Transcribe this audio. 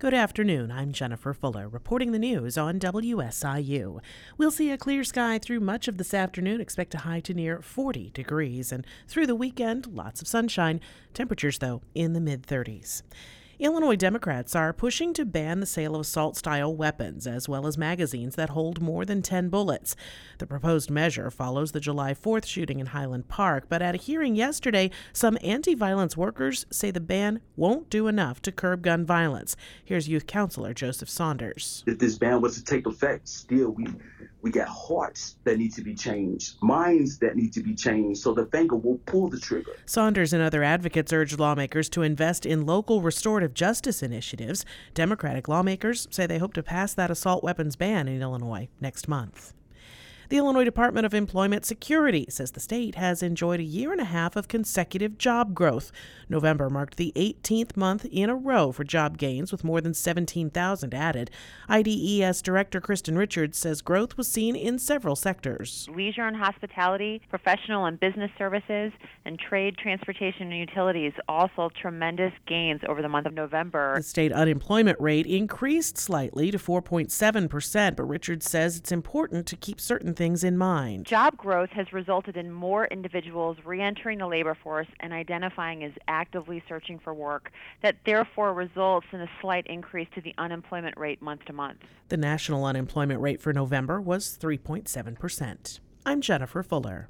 Good afternoon. I'm Jennifer Fuller, reporting the news on WSIU. We'll see a clear sky through much of this afternoon, expect a high to near 40 degrees, and through the weekend, lots of sunshine. Temperatures, though, in the mid 30s. Illinois Democrats are pushing to ban the sale of assault style weapons, as well as magazines that hold more than 10 bullets. The proposed measure follows the July 4th shooting in Highland Park, but at a hearing yesterday, some anti violence workers say the ban won't do enough to curb gun violence. Here's Youth Counselor Joseph Saunders. If this ban was to take effect, still we we got hearts that need to be changed, minds that need to be changed, so the finger will pull the trigger. Saunders and other advocates urged lawmakers to invest in local restorative justice initiatives. Democratic lawmakers say they hope to pass that assault weapons ban in Illinois next month. The Illinois Department of Employment Security says the state has enjoyed a year and a half of consecutive job growth. November marked the 18th month in a row for job gains, with more than 17,000 added. IDES Director Kristin Richards says growth was seen in several sectors leisure and hospitality, professional and business services, and trade, transportation, and utilities all saw tremendous gains over the month of November. The state unemployment rate increased slightly to 4.7%, but Richards says it's important to keep certain things in mind. Job growth has resulted in more individuals reentering the labor force and identifying as actively searching for work, that therefore results in a slight increase to the unemployment rate month to month. The national unemployment rate for November was 3.7%. I'm Jennifer Fuller.